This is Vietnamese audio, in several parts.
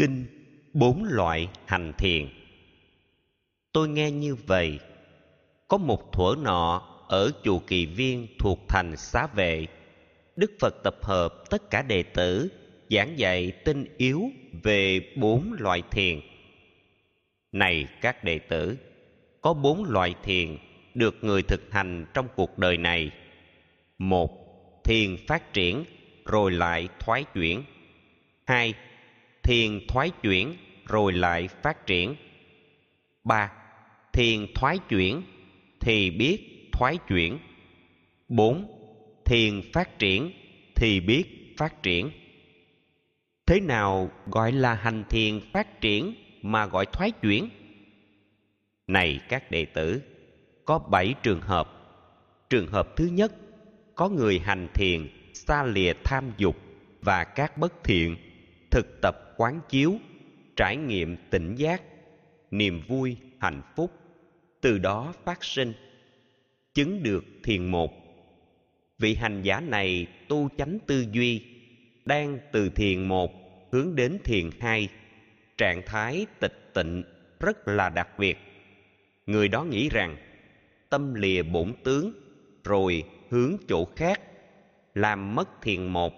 Kinh bốn loại hành thiền Tôi nghe như vậy. Có một thuở nọ ở chùa Kỳ Viên thuộc thành Xá Vệ. Đức Phật tập hợp tất cả đệ tử giảng dạy tinh yếu về bốn loại thiền. Này các đệ tử, có bốn loại thiền được người thực hành trong cuộc đời này. Một, thiền phát triển rồi lại thoái chuyển. Hai, thiền thoái chuyển rồi lại phát triển. Ba, thiền thoái chuyển thì biết thoái chuyển. Bốn, thiền phát triển thì biết phát triển. Thế nào gọi là hành thiền phát triển mà gọi thoái chuyển? Này các đệ tử, có bảy trường hợp. Trường hợp thứ nhất, có người hành thiền xa lìa tham dục và các bất thiện, thực tập quán chiếu, trải nghiệm tỉnh giác, niềm vui, hạnh phúc, từ đó phát sinh, chứng được thiền một. Vị hành giả này tu chánh tư duy, đang từ thiền một hướng đến thiền hai, trạng thái tịch tịnh rất là đặc biệt. Người đó nghĩ rằng tâm lìa bổn tướng rồi hướng chỗ khác làm mất thiền một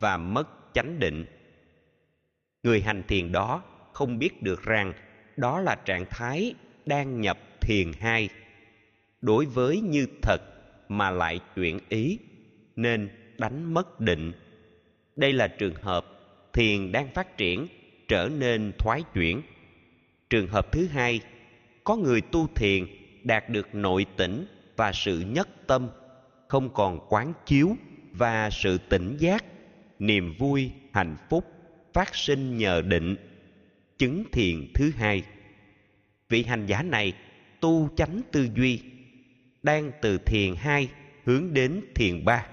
và mất chánh định người hành thiền đó không biết được rằng đó là trạng thái đang nhập thiền hai. Đối với như thật mà lại chuyển ý, nên đánh mất định. Đây là trường hợp thiền đang phát triển trở nên thoái chuyển. Trường hợp thứ hai, có người tu thiền đạt được nội tỉnh và sự nhất tâm, không còn quán chiếu và sự tỉnh giác, niềm vui, hạnh phúc phát sinh nhờ định, chứng thiền thứ hai. Vị hành giả này tu chánh tư duy, đang từ thiền hai hướng đến thiền ba.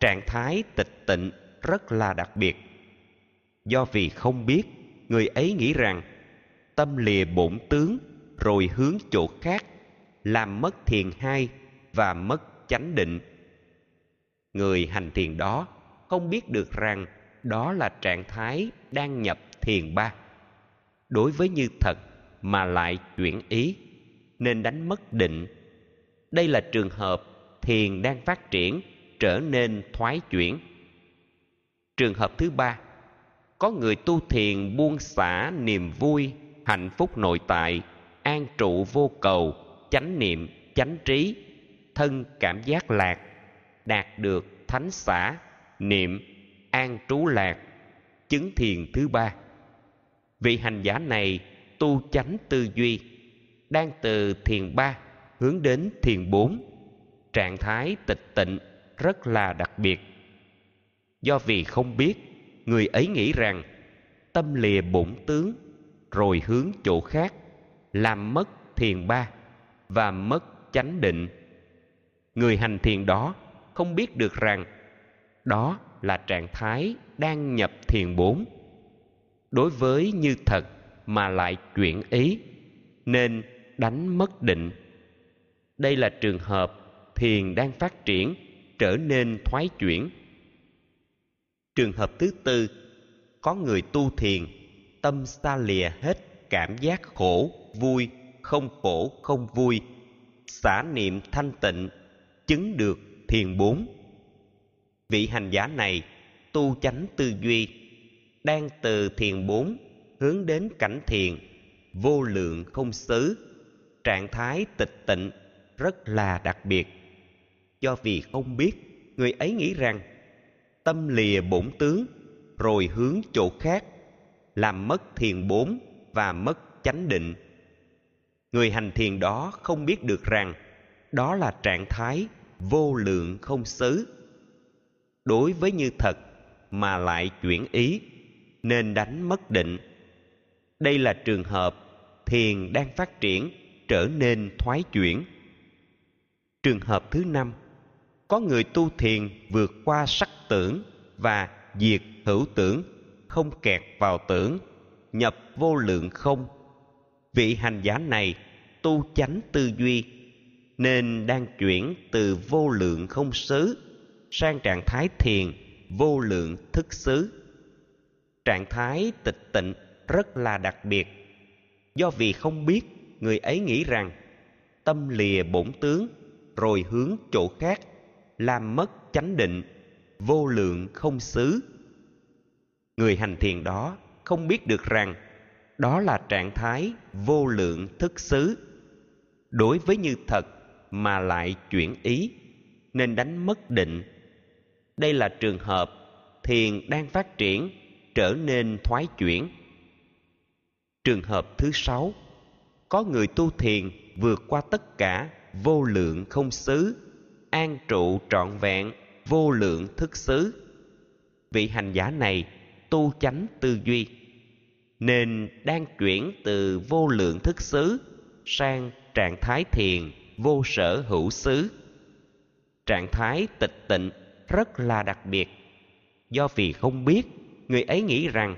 Trạng thái tịch tịnh rất là đặc biệt. Do vì không biết, người ấy nghĩ rằng tâm lìa bổn tướng rồi hướng chỗ khác, làm mất thiền hai và mất chánh định. Người hành thiền đó không biết được rằng đó là trạng thái đang nhập thiền ba. Đối với như thật mà lại chuyển ý, nên đánh mất định. Đây là trường hợp thiền đang phát triển trở nên thoái chuyển. Trường hợp thứ ba, có người tu thiền buông xả niềm vui, hạnh phúc nội tại, an trụ vô cầu, chánh niệm, chánh trí, thân cảm giác lạc, đạt được thánh xả, niệm an trú lạc, chứng thiền thứ ba. Vị hành giả này tu chánh tư duy, đang từ thiền ba hướng đến thiền bốn. Trạng thái tịch tịnh rất là đặc biệt. Do vì không biết, người ấy nghĩ rằng tâm lìa bổn tướng, rồi hướng chỗ khác, làm mất thiền ba và mất chánh định. Người hành thiền đó không biết được rằng đó là trạng thái đang nhập thiền bốn. Đối với như thật mà lại chuyển ý, nên đánh mất định. Đây là trường hợp thiền đang phát triển trở nên thoái chuyển. Trường hợp thứ tư, có người tu thiền, tâm xa lìa hết cảm giác khổ, vui, không khổ, không vui, xả niệm thanh tịnh, chứng được thiền bốn vị hành giả này tu chánh tư duy, đang từ thiền bốn hướng đến cảnh thiền, vô lượng không xứ, trạng thái tịch tịnh rất là đặc biệt. Do vì không biết, người ấy nghĩ rằng tâm lìa bổn tướng, rồi hướng chỗ khác, làm mất thiền bốn và mất chánh định. Người hành thiền đó không biết được rằng đó là trạng thái vô lượng không xứ đối với như thật mà lại chuyển ý, nên đánh mất định. Đây là trường hợp thiền đang phát triển trở nên thoái chuyển. Trường hợp thứ năm, có người tu thiền vượt qua sắc tưởng và diệt hữu tưởng, không kẹt vào tưởng, nhập vô lượng không. Vị hành giả này tu chánh tư duy, nên đang chuyển từ vô lượng không xứ sang trạng thái thiền, vô lượng thức xứ. Trạng thái tịch tịnh rất là đặc biệt. Do vì không biết, người ấy nghĩ rằng tâm lìa bổn tướng, rồi hướng chỗ khác, làm mất chánh định, vô lượng không xứ. Người hành thiền đó không biết được rằng đó là trạng thái vô lượng thức xứ. Đối với như thật mà lại chuyển ý, nên đánh mất định đây là trường hợp thiền đang phát triển, trở nên thoái chuyển. Trường hợp thứ sáu, có người tu thiền vượt qua tất cả vô lượng không xứ, an trụ trọn vẹn vô lượng thức xứ. Vị hành giả này tu chánh tư duy, nên đang chuyển từ vô lượng thức xứ sang trạng thái thiền vô sở hữu xứ. Trạng thái tịch tịnh rất là đặc biệt. Do vì không biết, người ấy nghĩ rằng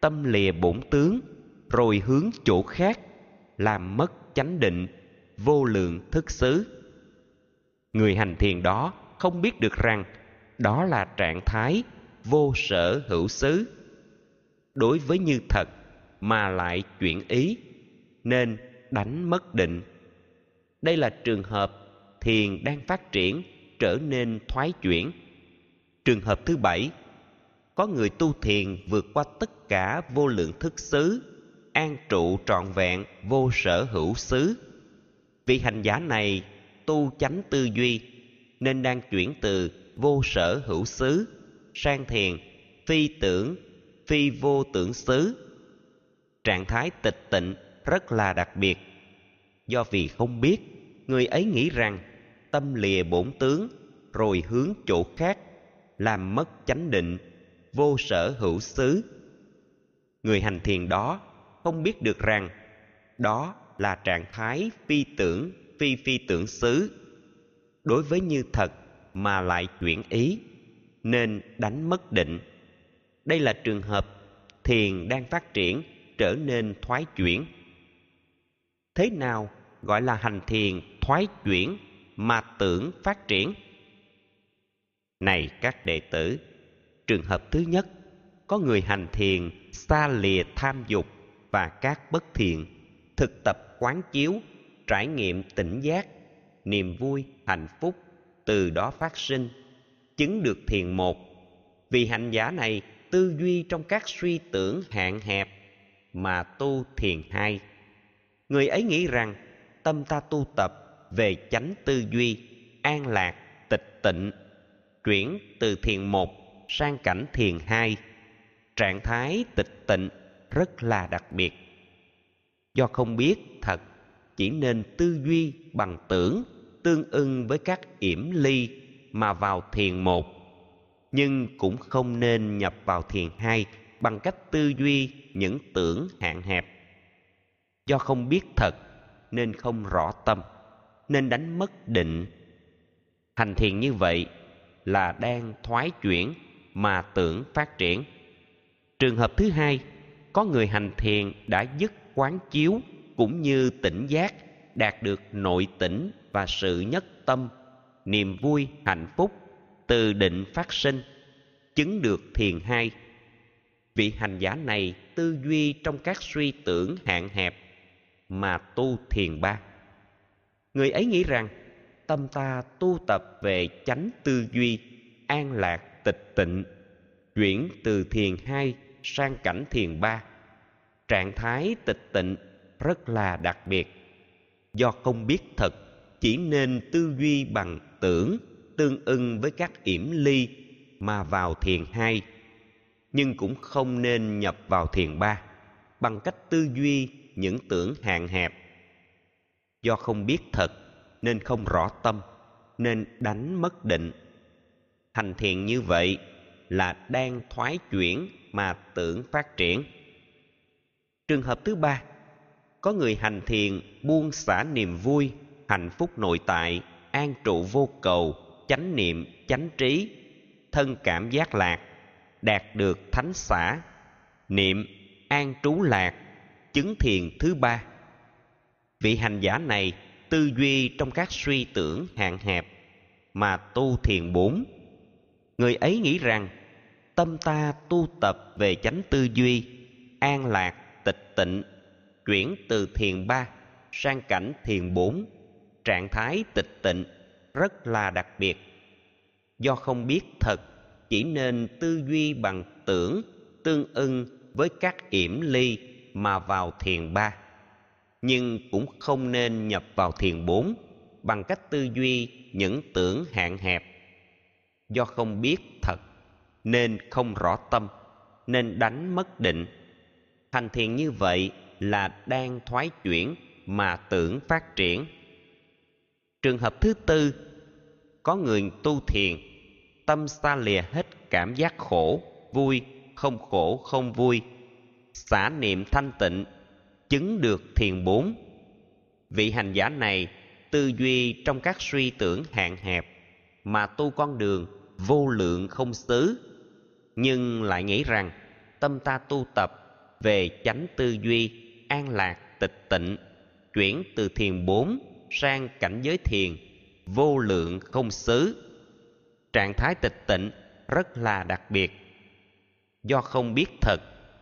tâm lìa bổn tướng, rồi hướng chỗ khác, làm mất chánh định, vô lượng thức xứ. Người hành thiền đó không biết được rằng đó là trạng thái vô sở hữu xứ. Đối với như thật mà lại chuyển ý, nên đánh mất định. Đây là trường hợp thiền đang phát triển trở nên thoái chuyển. Trường hợp thứ bảy, có người tu thiền vượt qua tất cả vô lượng thức xứ, an trụ trọn vẹn vô sở hữu xứ. Vị hành giả này tu chánh tư duy, nên đang chuyển từ vô sở hữu xứ sang thiền, phi tưởng, phi vô tưởng xứ. Trạng thái tịch tịnh rất là đặc biệt. Do vì không biết, người ấy nghĩ rằng tâm lìa bổn tướng, rồi hướng chỗ khác, làm mất chánh định, vô sở hữu xứ. Người hành thiền đó không biết được rằng, đó là trạng thái phi tưởng, phi phi tưởng xứ. Đối với như thật mà lại chuyển ý, nên đánh mất định. Đây là trường hợp thiền đang phát triển trở nên thoái chuyển. Thế nào gọi là hành thiền thoái chuyển? Mà tưởng phát triển. Này các đệ tử, trường hợp thứ nhất, có người hành thiền, xa lìa tham dục và các bất thiện, thực tập quán chiếu, trải nghiệm tỉnh giác, niềm vui, hạnh phúc từ đó phát sinh, chứng được thiền một. Vì hành giả này tư duy trong các suy tưởng hạn hẹp mà tu thiền hai. Người ấy nghĩ rằng tâm ta tu tập về chánh tư duy, an lạc, tịch tịnh, chuyển từ thiền một sang cảnh thiền hai. Trạng thái tịch tịnh rất là đặc biệt. Do không biết thật, chỉ nên tư duy bằng tưởng tương ưng với các yểm ly mà vào thiền một. Nhưng cũng không nên nhập vào thiền hai bằng cách tư duy những tưởng hạn hẹp. Do không biết thật, nên không rõ tâm nên đánh mất định. Hành thiền như vậy là đang thoái chuyển mà tưởng phát triển. Trường hợp thứ hai, có người hành thiền đã dứt quán chiếu cũng như tỉnh giác, đạt được nội tỉnh và sự nhất tâm, niềm vui, hạnh phúc từ định phát sinh, chứng được thiền hai. Vị hành giả này tư duy trong các suy tưởng hạn hẹp mà tu thiền ba người ấy nghĩ rằng, tâm ta tu tập về chánh tư duy, an lạc, tịch tịnh, chuyển từ thiền hai sang cảnh thiền ba. Trạng thái tịch tịnh rất là đặc biệt. Do không biết thật, chỉ nên tư duy bằng tưởng tương ưng với các yểm ly mà vào thiền hai, nhưng cũng không nên nhập vào thiền ba. Bằng cách tư duy những tưởng hạn hẹp do không biết thật, nên không rõ tâm, nên đánh mất định. Hành thiền như vậy là đang thoái chuyển mà tưởng phát triển. Trường hợp thứ ba, có người hành thiền buông xả niềm vui, hạnh phúc nội tại, an trụ vô cầu, chánh niệm, chánh trí, thân cảm giác lạc, đạt được thánh xả, niệm an trú lạc, chứng thiền thứ ba vị hành giả này tư duy trong các suy tưởng hạn hẹp mà tu thiền bốn. Người ấy nghĩ rằng, tâm ta tu tập về chánh tư duy, an lạc, tịch tịnh, chuyển từ thiền ba sang cảnh thiền bốn, trạng thái tịch tịnh rất là đặc biệt. Do không biết thật, chỉ nên tư duy bằng tưởng tương ưng với các yểm ly mà vào thiền ba nhưng cũng không nên nhập vào thiền bốn bằng cách tư duy những tưởng hạn hẹp. Do không biết thật nên không rõ tâm, nên đánh mất định. Hành thiền như vậy là đang thoái chuyển mà tưởng phát triển. Trường hợp thứ tư, có người tu thiền, tâm xa lìa hết cảm giác khổ, vui, không khổ, không vui, xả niệm thanh tịnh chứng được thiền bốn. Vị hành giả này tư duy trong các suy tưởng hạn hẹp, mà tu con đường vô lượng không xứ. Nhưng lại nghĩ rằng tâm ta tu tập về chánh tư duy an lạc tịch tịnh, chuyển từ thiền bốn sang cảnh giới thiền vô lượng không xứ. Trạng thái tịch tịnh rất là đặc biệt. Do không biết thật,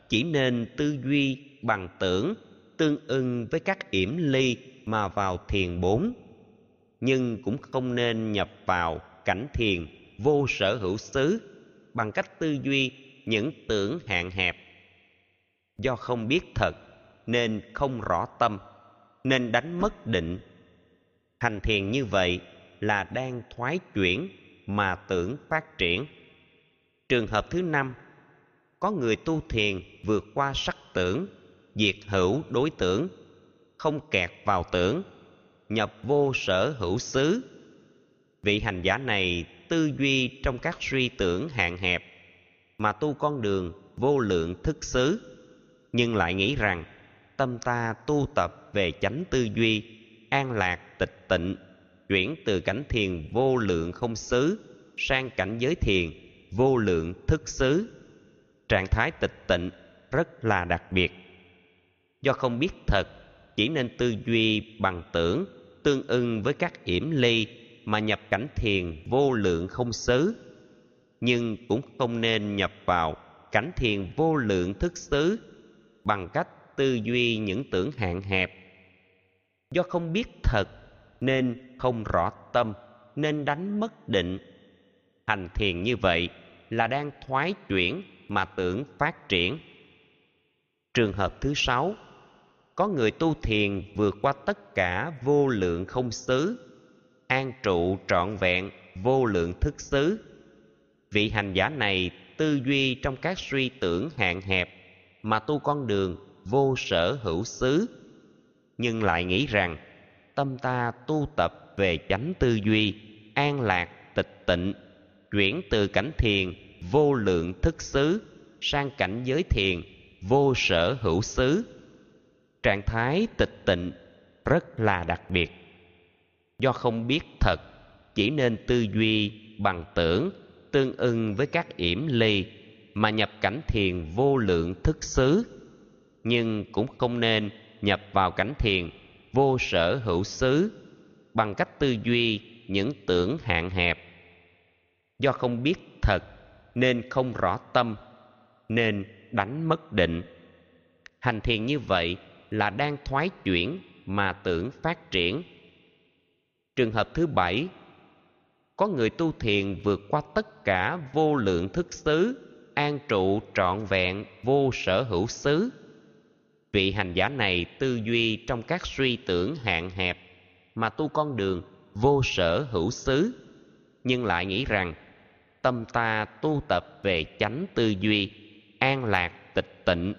chỉ nên tư duy bằng tưởng tương ưng với các yểm ly mà vào thiền bốn. Nhưng cũng không nên nhập vào cảnh thiền vô sở hữu xứ bằng cách tư duy những tưởng hạn hẹp. Do không biết thật nên không rõ tâm, nên đánh mất định. Hành thiền như vậy là đang thoái chuyển mà tưởng phát triển. Trường hợp thứ năm, có người tu thiền vượt qua sắc tưởng diệt hữu đối tưởng không kẹt vào tưởng, nhập vô sở hữu xứ. Vị hành giả này tư duy trong các suy tưởng hạn hẹp, mà tu con đường vô lượng thức xứ. Nhưng lại nghĩ rằng, tâm ta tu tập về chánh tư duy, an lạc, tịch tịnh, chuyển từ cảnh thiền vô lượng không xứ sang cảnh giới thiền vô lượng thức xứ. Trạng thái tịch tịnh rất là đặc biệt do không biết thật, chỉ nên tư duy bằng tưởng, tương ưng với các yểm ly mà nhập cảnh thiền vô lượng không xứ. Nhưng cũng không nên nhập vào cảnh thiền vô lượng thức xứ bằng cách tư duy những tưởng hạn hẹp. Do không biết thật, nên không rõ tâm, nên đánh mất định. Hành thiền như vậy là đang thoái chuyển mà tưởng phát triển. Trường hợp thứ sáu có người tu thiền vượt qua tất cả vô lượng không xứ, an trụ trọn vẹn vô lượng thức xứ. Vị hành giả này tư duy trong các suy tưởng hạn hẹp mà tu con đường vô sở hữu xứ. Nhưng lại nghĩ rằng, tâm ta tu tập về chánh tư duy, an lạc, tịch tịnh, chuyển từ cảnh thiền vô lượng thức xứ sang cảnh giới thiền vô sở hữu xứ trạng thái tịch tịnh rất là đặc biệt. Do không biết thật, chỉ nên tư duy bằng tưởng tương ưng với các yểm ly mà nhập cảnh thiền vô lượng thức xứ. Nhưng cũng không nên nhập vào cảnh thiền vô sở hữu xứ bằng cách tư duy những tưởng hạn hẹp. Do không biết thật, nên không rõ tâm, nên đánh mất định. Hành thiền như vậy là đang thoái chuyển mà tưởng phát triển. Trường hợp thứ bảy, có người tu thiền vượt qua tất cả vô lượng thức xứ, an trụ trọn vẹn vô sở hữu xứ. Vị hành giả này tư duy trong các suy tưởng hạn hẹp mà tu con đường vô sở hữu xứ. Nhưng lại nghĩ rằng, tâm ta tu tập về chánh tư duy, an lạc, tịch tịnh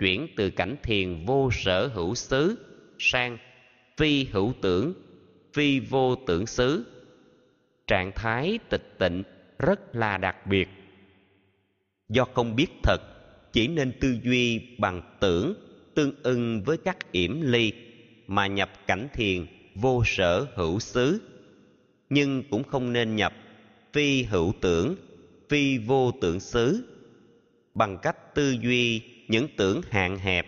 chuyển từ cảnh thiền vô sở hữu xứ sang phi hữu tưởng, phi vô tưởng xứ. Trạng thái tịch tịnh rất là đặc biệt. Do không biết thật, chỉ nên tư duy bằng tưởng tương ưng với các yểm ly mà nhập cảnh thiền vô sở hữu xứ. Nhưng cũng không nên nhập phi hữu tưởng, phi vô tưởng xứ bằng cách tư duy những tưởng hạn hẹp.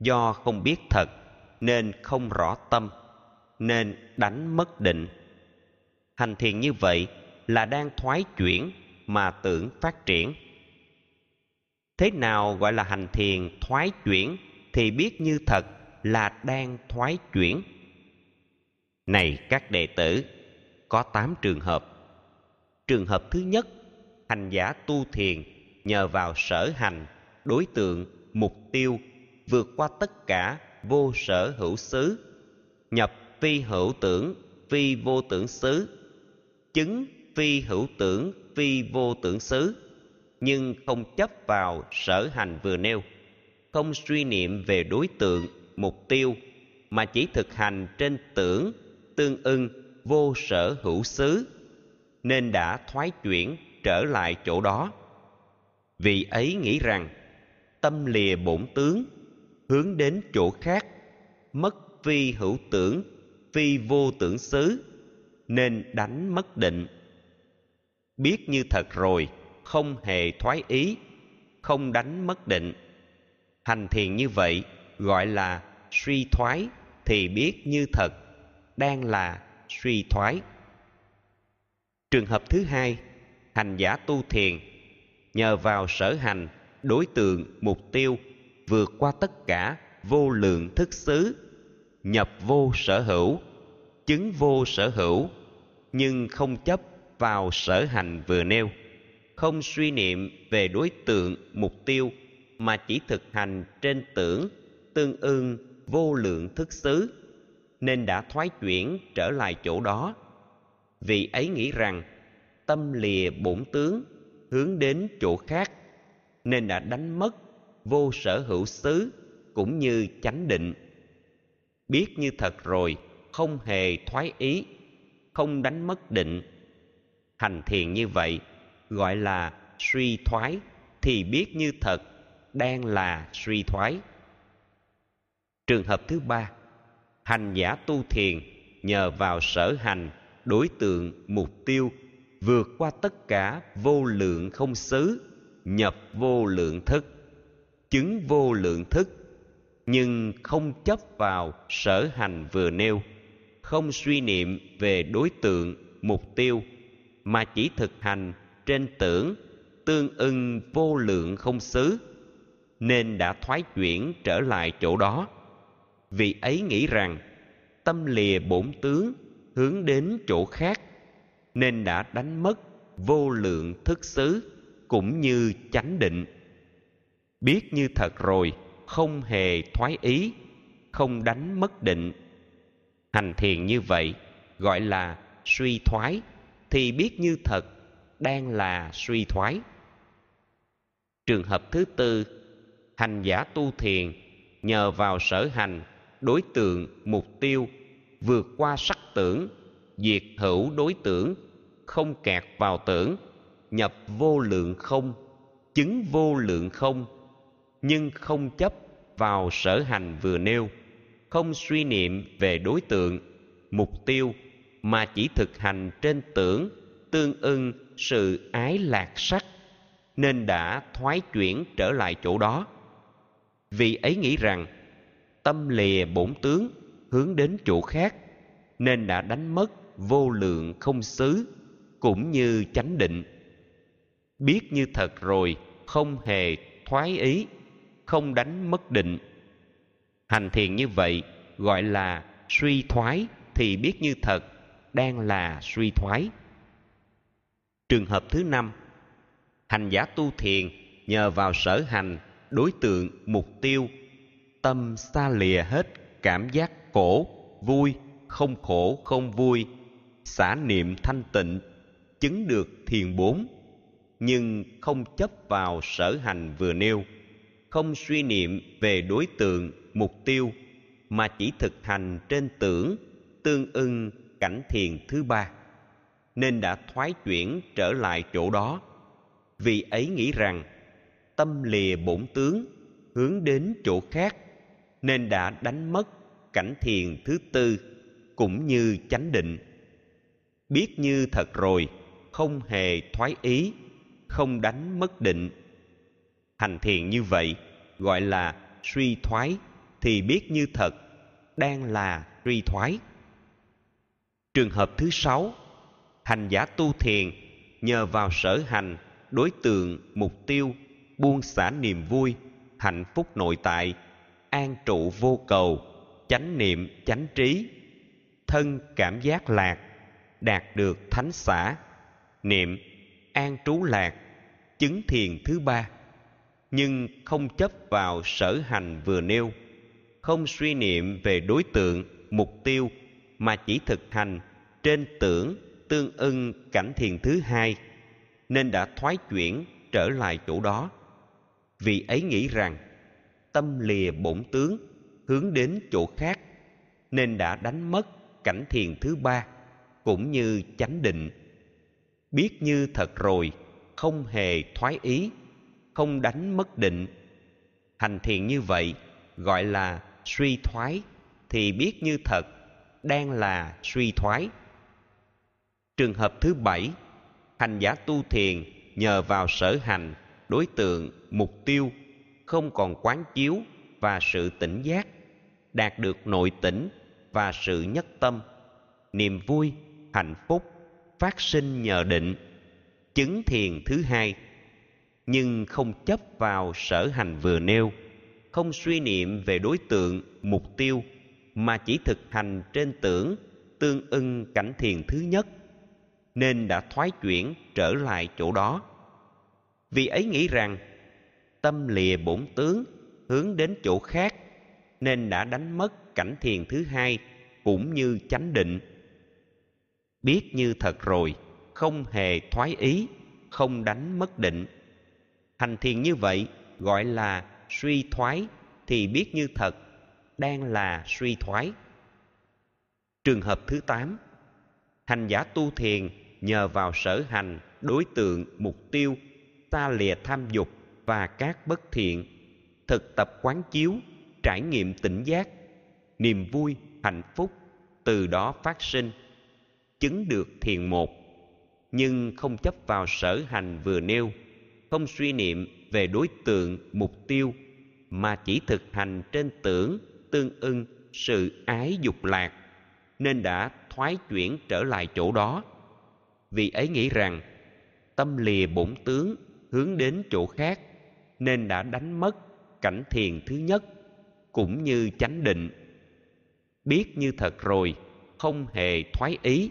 Do không biết thật, nên không rõ tâm, nên đánh mất định. Hành thiền như vậy là đang thoái chuyển mà tưởng phát triển. Thế nào gọi là hành thiền thoái chuyển thì biết như thật là đang thoái chuyển? Này các đệ tử, có tám trường hợp. Trường hợp thứ nhất, hành giả tu thiền nhờ vào sở hành đối tượng, mục tiêu, vượt qua tất cả, vô sở hữu xứ. Nhập phi hữu tưởng, phi vô tưởng xứ. Chứng phi hữu tưởng, phi vô tưởng xứ. Nhưng không chấp vào sở hành vừa nêu. Không suy niệm về đối tượng, mục tiêu, mà chỉ thực hành trên tưởng, tương ưng, vô sở hữu xứ. Nên đã thoái chuyển trở lại chỗ đó. Vì ấy nghĩ rằng tâm lìa bổn tướng, hướng đến chỗ khác, mất phi hữu tưởng, phi vô tưởng xứ, nên đánh mất định. Biết như thật rồi, không hề thoái ý, không đánh mất định. Hành thiền như vậy, gọi là suy thoái, thì biết như thật, đang là suy thoái. Trường hợp thứ hai, hành giả tu thiền, nhờ vào sở hành đối tượng mục tiêu, vượt qua tất cả vô lượng thức xứ, nhập vô sở hữu, chứng vô sở hữu, nhưng không chấp vào sở hành vừa nêu. Không suy niệm về đối tượng mục tiêu, mà chỉ thực hành trên tưởng tương ưng vô lượng thức xứ, nên đã thoái chuyển trở lại chỗ đó. Vì ấy nghĩ rằng, tâm lìa bổn tướng hướng đến chỗ khác nên đã đánh mất vô sở hữu xứ cũng như chánh định. Biết như thật rồi, không hề thoái ý, không đánh mất định. Hành thiền như vậy, gọi là suy thoái, thì biết như thật, đang là suy thoái. Trường hợp thứ ba, hành giả tu thiền nhờ vào sở hành đối tượng mục tiêu vượt qua tất cả vô lượng không xứ nhập vô lượng thức, chứng vô lượng thức, nhưng không chấp vào sở hành vừa nêu, không suy niệm về đối tượng, mục tiêu, mà chỉ thực hành trên tưởng, tương ưng vô lượng không xứ, nên đã thoái chuyển trở lại chỗ đó. Vì ấy nghĩ rằng, tâm lìa bổn tướng hướng đến chỗ khác, nên đã đánh mất vô lượng thức xứ cũng như chánh định. Biết như thật rồi, không hề thoái ý, không đánh mất định. Hành thiền như vậy, gọi là suy thoái, thì biết như thật, đang là suy thoái. Trường hợp thứ tư, hành giả tu thiền, nhờ vào sở hành, đối tượng, mục tiêu, vượt qua sắc tưởng, diệt hữu đối tưởng không kẹt vào tưởng nhập vô lượng không, chứng vô lượng không, nhưng không chấp vào sở hành vừa nêu, không suy niệm về đối tượng, mục tiêu, mà chỉ thực hành trên tưởng tương ưng sự ái lạc sắc, nên đã thoái chuyển trở lại chỗ đó. Vì ấy nghĩ rằng, tâm lìa bổn tướng hướng đến chỗ khác, nên đã đánh mất vô lượng không xứ, cũng như chánh định biết như thật rồi, không hề thoái ý, không đánh mất định. Hành thiền như vậy gọi là suy thoái thì biết như thật, đang là suy thoái. Trường hợp thứ năm, hành giả tu thiền nhờ vào sở hành, đối tượng, mục tiêu, tâm xa lìa hết cảm giác khổ, vui, không khổ, không vui, xả niệm thanh tịnh, chứng được thiền bốn nhưng không chấp vào sở hành vừa nêu, không suy niệm về đối tượng, mục tiêu, mà chỉ thực hành trên tưởng, tương ưng cảnh thiền thứ ba, nên đã thoái chuyển trở lại chỗ đó. Vì ấy nghĩ rằng, tâm lìa bổn tướng, hướng đến chỗ khác, nên đã đánh mất cảnh thiền thứ tư cũng như chánh định. Biết như thật rồi, không hề thoái ý không đánh mất định. Hành thiền như vậy, gọi là suy thoái, thì biết như thật, đang là suy thoái. Trường hợp thứ sáu, hành giả tu thiền, nhờ vào sở hành, đối tượng, mục tiêu, buông xả niềm vui, hạnh phúc nội tại, an trụ vô cầu, chánh niệm, chánh trí, thân cảm giác lạc, đạt được thánh xả, niệm an trú lạc, chứng thiền thứ ba. Nhưng không chấp vào sở hành vừa nêu, không suy niệm về đối tượng, mục tiêu, mà chỉ thực hành trên tưởng tương ưng cảnh thiền thứ hai, nên đã thoái chuyển trở lại chỗ đó. Vì ấy nghĩ rằng, tâm lìa bổn tướng, hướng đến chỗ khác, nên đã đánh mất cảnh thiền thứ ba, cũng như chánh định biết như thật rồi, không hề thoái ý, không đánh mất định. Hành thiền như vậy, gọi là suy thoái, thì biết như thật, đang là suy thoái. Trường hợp thứ bảy, hành giả tu thiền nhờ vào sở hành, đối tượng, mục tiêu, không còn quán chiếu và sự tỉnh giác, đạt được nội tỉnh và sự nhất tâm. Niềm vui, hạnh phúc phát sinh nhờ định, chứng thiền thứ hai. Nhưng không chấp vào sở hành vừa nêu, không suy niệm về đối tượng, mục tiêu, mà chỉ thực hành trên tưởng tương ưng cảnh thiền thứ nhất, nên đã thoái chuyển trở lại chỗ đó. Vì ấy nghĩ rằng, tâm lìa bổn tướng hướng đến chỗ khác, nên đã đánh mất cảnh thiền thứ hai cũng như chánh định biết như thật rồi, không hề thoái ý, không đánh mất định. Hành thiền như vậy gọi là suy thoái thì biết như thật, đang là suy thoái. Trường hợp thứ tám, hành giả tu thiền nhờ vào sở hành, đối tượng, mục tiêu, ta lìa tham dục và các bất thiện, thực tập quán chiếu, trải nghiệm tỉnh giác, niềm vui, hạnh phúc từ đó phát sinh chứng được thiền một, nhưng không chấp vào sở hành vừa nêu, không suy niệm về đối tượng, mục tiêu, mà chỉ thực hành trên tưởng, tương ưng, sự ái dục lạc, nên đã thoái chuyển trở lại chỗ đó. Vì ấy nghĩ rằng, tâm lìa bổn tướng hướng đến chỗ khác, nên đã đánh mất cảnh thiền thứ nhất, cũng như chánh định. Biết như thật rồi, không hề thoái ý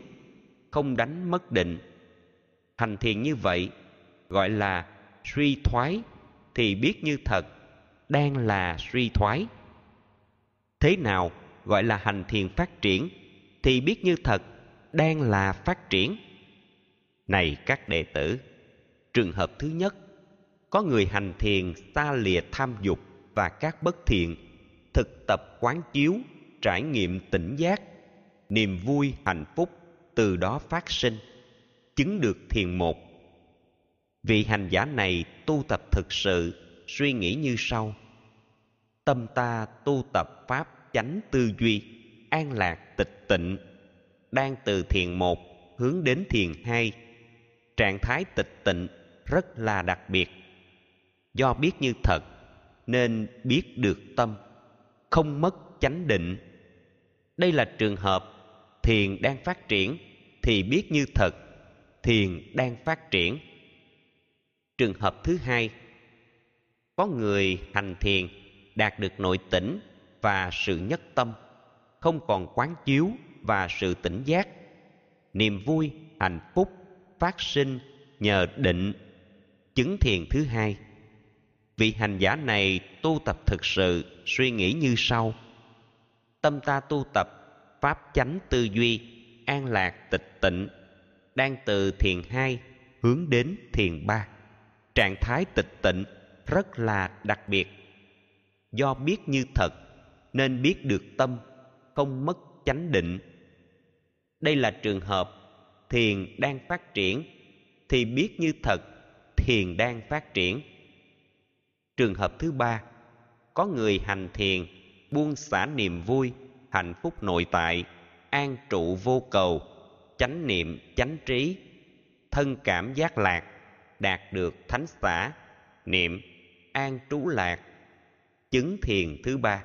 không đánh mất định. Hành thiền như vậy, gọi là suy thoái, thì biết như thật, đang là suy thoái. Thế nào gọi là hành thiền phát triển, thì biết như thật, đang là phát triển. Này các đệ tử, trường hợp thứ nhất, có người hành thiền xa lìa tham dục và các bất thiện, thực tập quán chiếu, trải nghiệm tỉnh giác, niềm vui, hạnh phúc từ đó phát sinh, chứng được thiền một. Vị hành giả này tu tập thực sự, suy nghĩ như sau. Tâm ta tu tập pháp chánh tư duy, an lạc tịch tịnh, đang từ thiền một hướng đến thiền hai. Trạng thái tịch tịnh rất là đặc biệt. Do biết như thật, nên biết được tâm, không mất chánh định. Đây là trường hợp thiền đang phát triển, thì biết như thật, thiền đang phát triển. Trường hợp thứ hai, có người hành thiền, đạt được nội tỉnh và sự nhất tâm, không còn quán chiếu và sự tỉnh giác. Niềm vui, hạnh phúc phát sinh nhờ định. Chứng thiền thứ hai, vị hành giả này tu tập thực sự, suy nghĩ như sau. Tâm ta tu tập pháp chánh tư duy, an lạc tịch tịnh, đang từ thiền hai hướng đến thiền ba. Trạng thái tịch tịnh rất là đặc biệt. Do biết như thật, nên biết được tâm, không mất chánh định. Đây là trường hợp thiền đang phát triển, thì biết như thật, thiền đang phát triển. Trường hợp thứ ba, có người hành thiền, buông xả niềm vui hạnh phúc nội tại, an trụ vô cầu, chánh niệm, chánh trí, thân cảm giác lạc, đạt được thánh xã niệm, an trú lạc, chứng thiền thứ ba.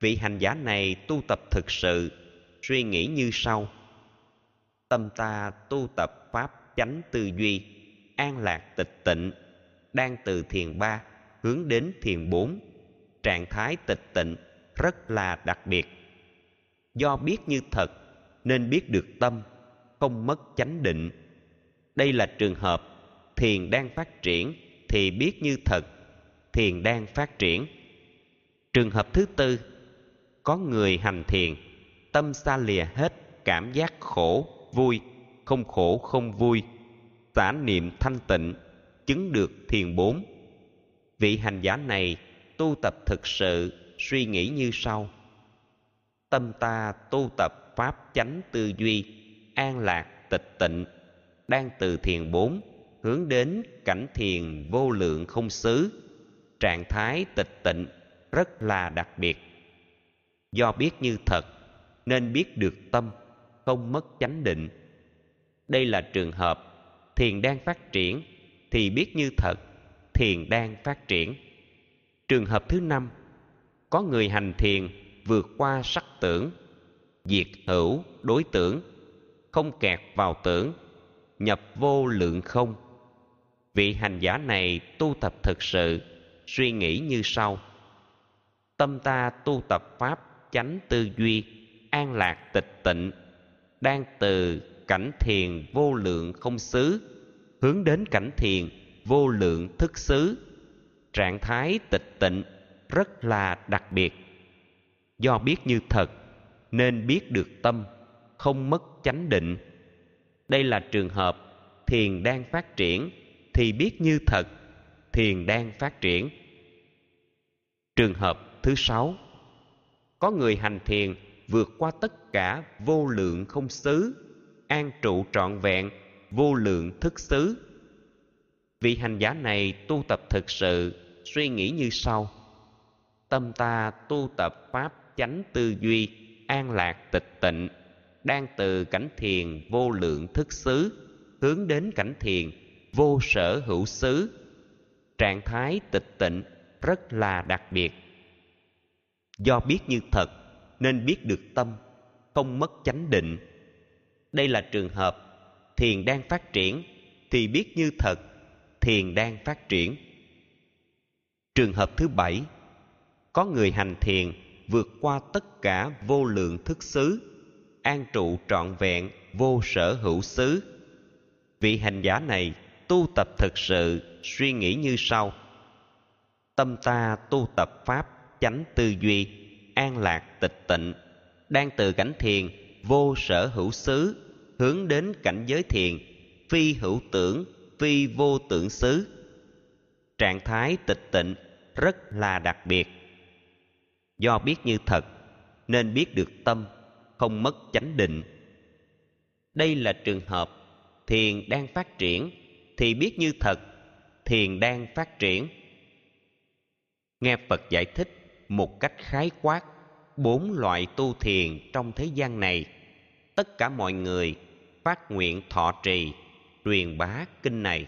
Vị hành giả này tu tập thực sự, suy nghĩ như sau. Tâm ta tu tập pháp chánh tư duy, an lạc tịch tịnh, đang từ thiền ba hướng đến thiền bốn, trạng thái tịch tịnh rất là đặc biệt. Do biết như thật, nên biết được tâm, không mất chánh định. Đây là trường hợp, thiền đang phát triển thì biết như thật, thiền đang phát triển. Trường hợp thứ tư, có người hành thiền, tâm xa lìa hết cảm giác khổ, vui, không khổ, không vui xả niệm thanh tịnh, chứng được thiền bốn. Vị hành giả này tu tập thực sự suy nghĩ như sau. Tâm ta tu tập pháp chánh tư duy, an lạc, tịch tịnh, đang từ thiền bốn, hướng đến cảnh thiền vô lượng không xứ. Trạng thái tịch tịnh rất là đặc biệt. Do biết như thật, nên biết được tâm, không mất chánh định. Đây là trường hợp, thiền đang phát triển, thì biết như thật, thiền đang phát triển. Trường hợp thứ năm có người hành thiền, vượt qua sắc tưởng, diệt hữu đối tưởng, không kẹt vào tưởng, nhập vô lượng không. Vị hành giả này tu tập thực sự, suy nghĩ như sau. Tâm ta tu tập pháp chánh tư duy, an lạc tịch tịnh, đang từ cảnh thiền vô lượng không xứ, hướng đến cảnh thiền vô lượng thức xứ, trạng thái tịch tịnh rất là đặc biệt. Do biết như thật, nên biết được tâm, không mất chánh định. Đây là trường hợp thiền đang phát triển, thì biết như thật, thiền đang phát triển. Trường hợp thứ sáu, có người hành thiền vượt qua tất cả vô lượng không xứ, an trụ trọn vẹn vô lượng thức xứ. Vị hành giả này tu tập thực sự, suy nghĩ như sau tâm ta tu tập pháp chánh tư duy, an lạc tịch tịnh, đang từ cảnh thiền vô lượng thức xứ, hướng đến cảnh thiền vô sở hữu xứ. Trạng thái tịch tịnh rất là đặc biệt. Do biết như thật, nên biết được tâm, không mất chánh định. Đây là trường hợp thiền đang phát triển, thì biết như thật, thiền đang phát triển. Trường hợp thứ bảy có người hành thiền, vượt qua tất cả vô lượng thức xứ, an trụ trọn vẹn vô sở hữu xứ. Vị hành giả này tu tập thực sự, suy nghĩ như sau. Tâm ta tu tập pháp chánh tư duy, an lạc tịch tịnh, đang từ cảnh thiền, vô sở hữu xứ, hướng đến cảnh giới thiền, phi hữu tưởng, phi vô tưởng xứ. Trạng thái tịch tịnh rất là đặc biệt do biết như thật, nên biết được tâm, không mất chánh định. Đây là trường hợp thiền đang phát triển, thì biết như thật, thiền đang phát triển. Nghe phật giải thích một cách khái quát bốn loại tu thiền trong thế gian này, tất cả mọi người phát nguyện thọ trì, truyền bá kinh này.